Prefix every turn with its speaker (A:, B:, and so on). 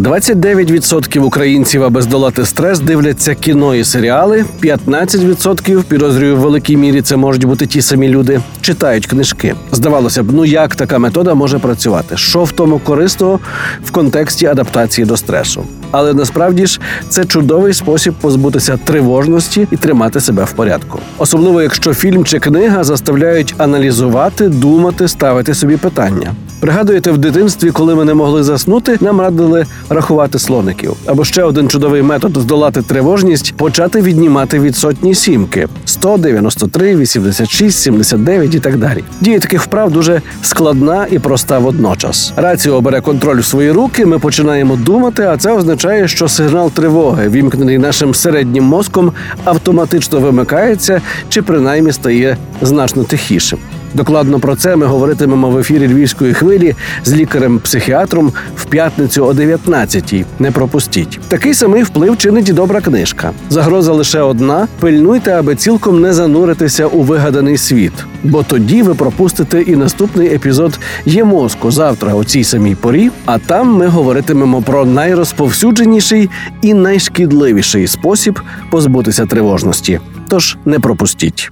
A: 29% українців, аби здолати стрес, дивляться кіно і серіали. 15% підозрюю в великій мірі це можуть бути ті самі люди. Читають книжки. Здавалося б, ну як така метода може працювати? Що в тому корисного в контексті адаптації до стресу? Але насправді ж це чудовий спосіб позбутися тривожності і тримати себе в порядку. Особливо якщо фільм чи книга заставляють аналізувати, думати, ставити собі питання. Пригадуєте, в дитинстві, коли ми не могли заснути, нам радили рахувати слоників. Або ще один чудовий метод здолати тривожність почати віднімати від сотні сімки: 100, 93, 86, 79 і так далі. Дія таких вправ дуже складна і проста водночас. Раціо бере контроль в свої руки. Ми починаємо думати, а це означає, що сигнал тривоги, вімкнений нашим середнім мозком, автоматично вимикається чи принаймні стає значно тихішим. Докладно про це ми говоритимемо в ефірі Львівської хвилі з лікарем-психіатром в п'ятницю о 19-й. Не пропустіть. Такий самий вплив чинить і добра книжка. Загроза лише одна: пильнуйте, аби цілком не зануритися у вигаданий світ. Бо тоді ви пропустите і наступний епізод є мозку завтра о цій самій порі. А там ми говоритимемо про найрозповсюдженіший і найшкідливіший спосіб позбутися тривожності. Тож не пропустіть.